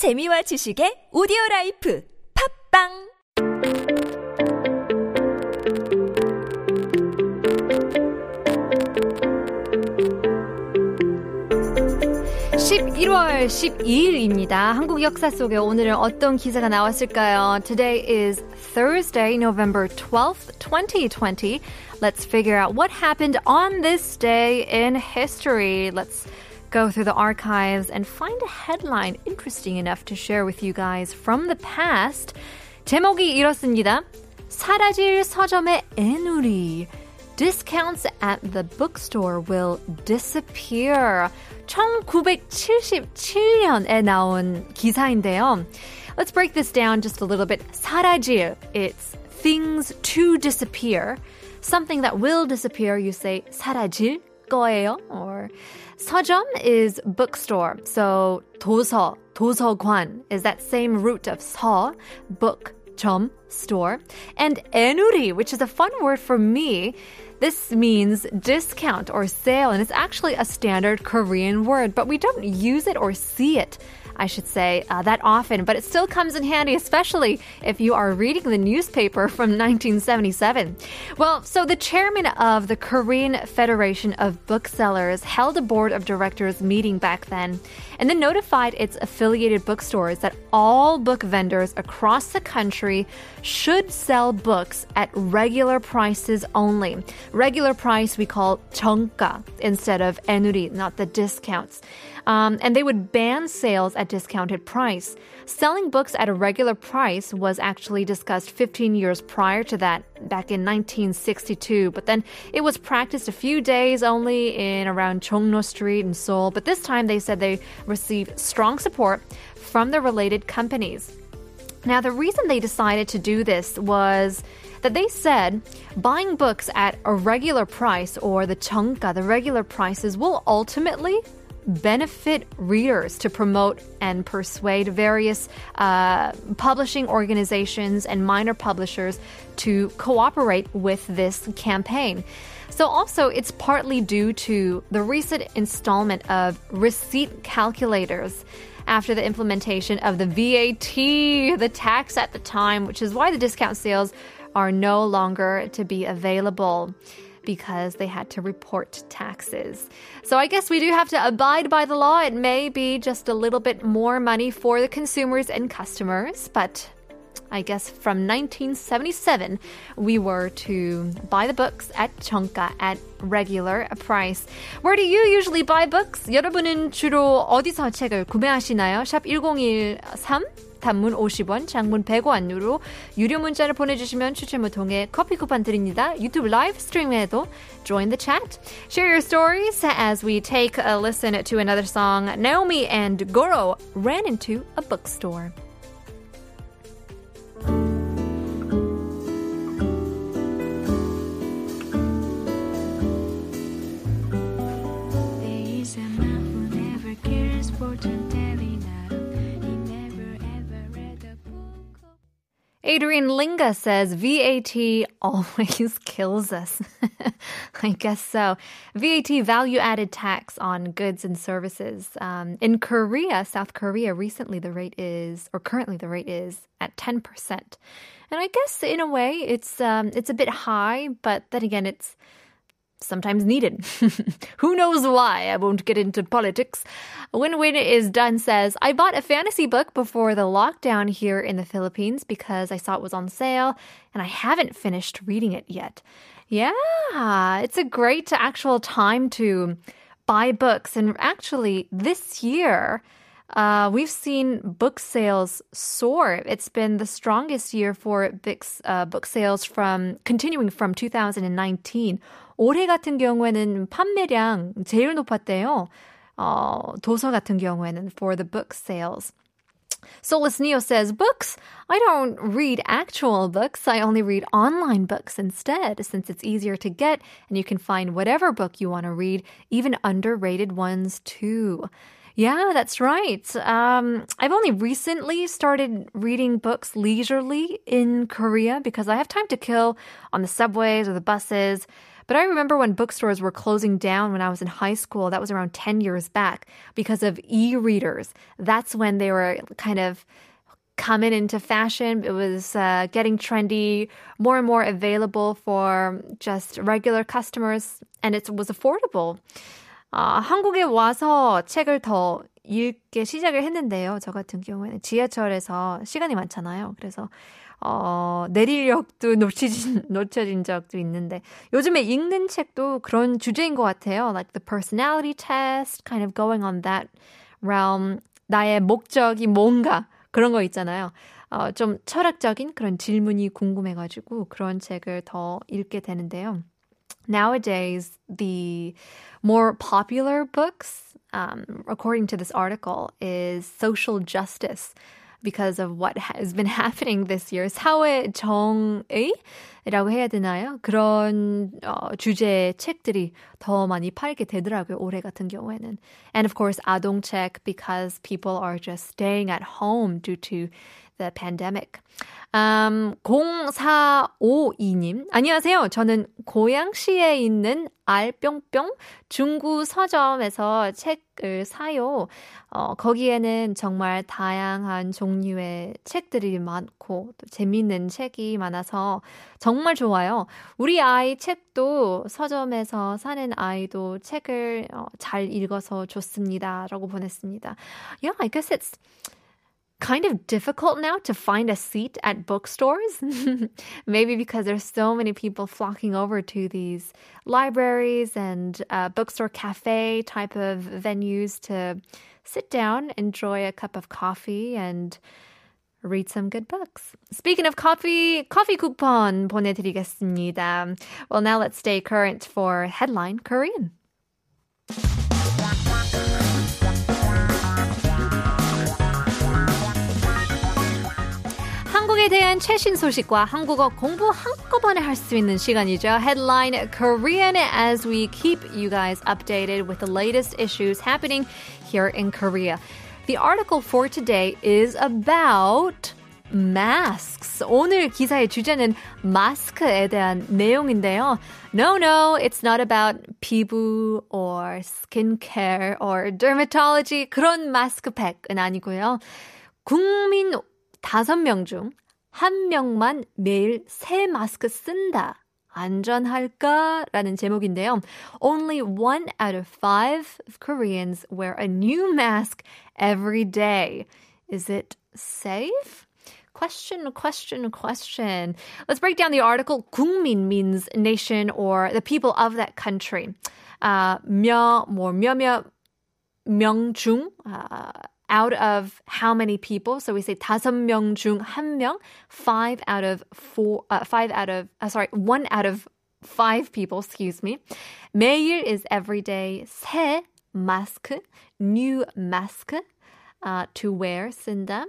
재미와 지식의 오디오 라이프 팝빵 11월 12일입니다. 한국 역사 속에 오늘은 어떤 기사가 나왔을까요? Today is Thursday, November 12th, 2020. Let's figure out what happened on this day in history. Let's go through the archives and find a headline interesting enough to share with you guys from the past. 제목이 이렇습니다. 사라질 서점의 애누리. Discounts at the bookstore will disappear. 1977년에 나온 기사인데요. Let's break this down just a little bit. 사라질, it's things to disappear. Something that will disappear, you say 사라질 거예요. Or 서점 is bookstore. So 도서, 도서관 is that same root of 서, book, 점, store. And 애누리, which is a fun word for me. This means discount or sale, and it's actually a standard Korean word, but we don't use it or see it. I should say, uh, that often, but it still comes in handy, especially if you are reading the newspaper from 1977. Well, so the chairman of the Korean Federation of Booksellers held a board of directors meeting back then and then notified its affiliated bookstores that all book vendors across the country should sell books at regular prices only. Regular price we call 정가 instead of enuri, not the discounts. Um, and they would ban sales at discounted price. Selling books at a regular price was actually discussed 15 years prior to that, back in 1962. But then it was practiced a few days only in around Chongno Street in Seoul. But this time they said they received strong support from the related companies. Now, the reason they decided to do this was that they said buying books at a regular price or the chungka, the regular prices, will ultimately benefit readers to promote and persuade various uh, publishing organizations and minor publishers to cooperate with this campaign. So, also, it's partly due to the recent installment of receipt calculators after the implementation of the VAT, the tax at the time, which is why the discount sales are no longer to be available because they had to report taxes. So I guess we do have to abide by the law. It may be just a little bit more money for the consumers and customers, but I guess from 1977, we were to buy the books at Chonka at regular price. Where do you usually buy books? 여러분은 주로 어디서 책을 구매하시나요? 샵 1013? 단문 50원, 장문 100원으로 유료 문자를 보내주시면 추첨을 통해 커피 쿠폰 드립니다. 유튜브 라이브 스트리밍에도 join the chat. Share your stories as we take a listen to another song. Naomi and Goro ran into a bookstore. Adrian Linga says VAT always kills us. I guess so. VAT, value added tax on goods and services. Um, in Korea, South Korea, recently the rate is, or currently the rate is at 10%. And I guess in a way it's, um, it's a bit high, but then again, it's, sometimes needed. Who knows why? I won't get into politics. Win Win is done says, I bought a fantasy book before the lockdown here in the Philippines because I saw it was on sale and I haven't finished reading it yet. Yeah, it's a great actual time to buy books. And actually, this year, uh, we've seen book sales soar. It's been the strongest year for books, uh, book sales from continuing from 2019. 올해 같은 경우에는 판매량 제일 높았대요. 어, 도서 같은 경우에는 for the book sales. Soulless Neo says, Books? I don't read actual books. I only read online books instead, since it's easier to get and you can find whatever book you want to read, even underrated ones too. Yeah, that's right. Um, I've only recently started reading books leisurely in Korea because I have time to kill on the subways or the buses. But I remember when bookstores were closing down when I was in high school, that was around 10 years back, because of e readers. That's when they were kind of coming into fashion. It was uh, getting trendy, more and more available for just regular customers, and it was affordable. 아, 한국에 와서 책을 더 읽기 시작을 했는데요. 저 같은 경우에는 지하철에서 시간이 많잖아요. 그래서 어, 내리력도 놓치진, 놓쳐진 적도 있는데 요즘에 읽는 책도 그런 주제인 것 같아요. Like the personality test, kind of going on that realm. 나의 목적이 뭔가 그런 거 있잖아요. 어, 좀 철학적인 그런 질문이 궁금해가지고 그런 책을 더 읽게 되는데요. Nowadays, the more popular books, um, according to this article, is social justice because of what has been happening this year. 사회 정의라고 해야 되나요? 그런 어, 주제의 책들이 더 많이 팔게 되더라고요. 올해 같은 경우에는. And of course, 아동책 because people are just staying at home due to the pandemic. Um, 0452님, 안녕하세요. 저는 고양시에 있는 알뿅뿅 중구 서점에서 책을 사요. 어, 거기에는 정말 다양한 종류의 책들이 많고 또 재미있는 책이 많아서 정말 좋아요. 우리 아이 책도 서점에서 사는 아이도 책을 어, 잘 읽어서 좋습니다. 라고 보냈습니다. Yeah, I guess it's kind of difficult now to find a seat at bookstores. Maybe because there's so many people flocking over to these libraries and uh, bookstore cafe type of venues to sit down, enjoy a cup of coffee, and read some good books. Speaking of coffee, coffee coupon 보내드리겠습니다. Well, now let's stay current for headline Korean. 최신 소식과 한국어 공부 한꺼번에 할 수 있는 시간이죠. Headline Korean as we keep you guys updated with the latest issues happening here in Korea. The article for today is about masks. 오늘 기사의 주제는 마스크에 대한 내용인데요. No, no, it's not about 피부 or skincare or dermatology 그런 마스크팩은 아니고요. 국민 다섯 명중 한 명만 매일 새 마스크 쓴다. 안전할까? 라는 제목인데요. Only one out of five of Koreans wear a new mask every day. Is it safe? Question, question, question. Let's break down the article. 국민 means nation or the people of that country. Uh, 며, 뭐, 몇몇 명중, uh, out of how many people? So we say 다섯 명 중 한 명, five out of four, uh, five out of, uh, sorry, one out of five people, excuse me. 매일 is every day. 새 mask, new mask, uh, to wear, 쓴다.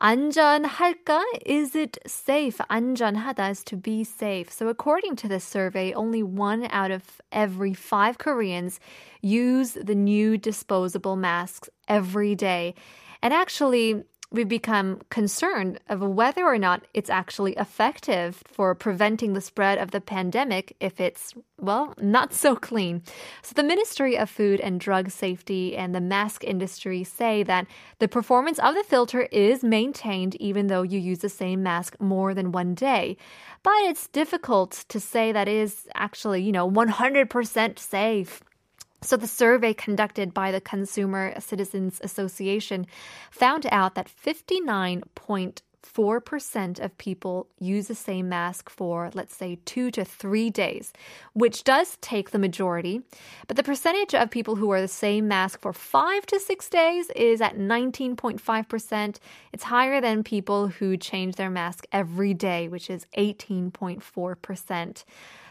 안전할까? Is it safe? 안전하다 is to be safe. So according to this survey, only one out of every five Koreans use the new disposable masks every day. And actually, we've become concerned of whether or not it's actually effective for preventing the spread of the pandemic if it's, well, not so clean. So the Ministry of Food and Drug Safety and the mask industry say that the performance of the filter is maintained even though you use the same mask more than one day. But it's difficult to say that is actually, you know, 100% safe. So, the survey conducted by the Consumer Citizens Association found out that 59.4% of people use the same mask for, let's say, two to three days, which does take the majority. But the percentage of people who wear the same mask for five to six days is at 19.5%. It's higher than people who change their mask every day, which is 18.4%.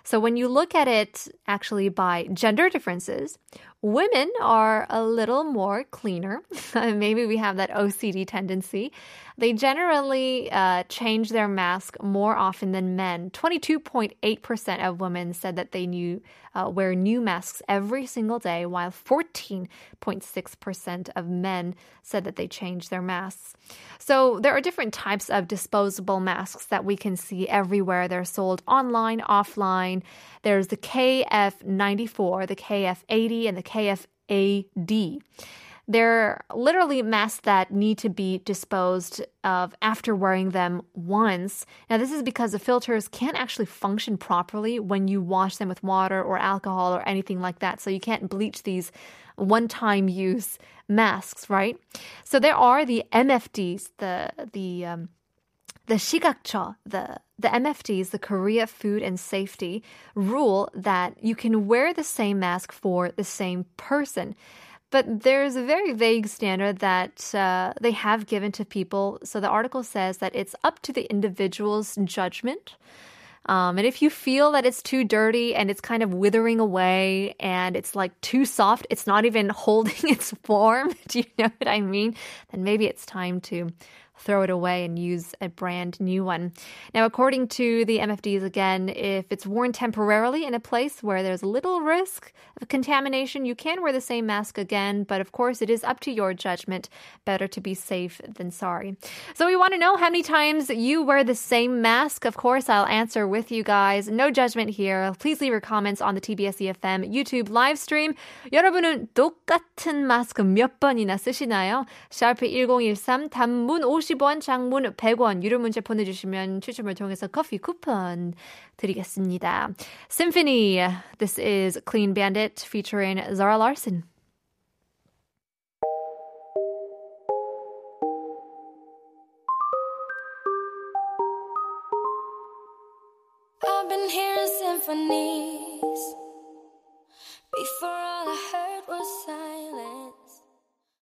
So when you look at it actually by gender differences, Women are a little more cleaner. Maybe we have that OCD tendency. They generally uh, change their mask more often than men. 22.8% of women said that they knew, uh, wear new masks every single day, while 14.6% of men said that they change their masks. So there are different types of disposable masks that we can see everywhere. They're sold online, offline. There's the KF94, the KF80, and the KFAD. They're literally masks that need to be disposed of after wearing them once. Now, this is because the filters can't actually function properly when you wash them with water or alcohol or anything like that. So you can't bleach these one time use masks, right? So there are the MFDS, the, the, um, the Shigakcho, the the MFDS, the Korea Food and Safety, rule that you can wear the same mask for the same person. But there's a very vague standard that uh, they have given to people. So the article says that it's up to the individual's judgment. Um, and if you feel that it's too dirty and it's kind of withering away and it's like too soft, it's not even holding its form. Do you know what I mean? Then maybe it's time to throw it away and use a brand new one. Now, according to the MFDS, again, if it's worn temporarily in a place where there's little risk of contamination, you can wear the same mask again, but of course, it is up to your judgment. Better to be safe than sorry. So, we want to know how many times you wear the same mask. Of course, I'll answer with you guys. No judgment here. Please leave your comments on the TBS eFM YouTube live stream. 여러분은 똑같은 마스크 몇 번이나 쓰시나요? 샤프 1013 단문 50 50원, 장문 100원, 유료 문자 보내주시면 추첨을 통해서 커피 쿠폰 드리겠습니다. Symphony, this is Clean Bandit featuring Zara Larson. I've been hearing before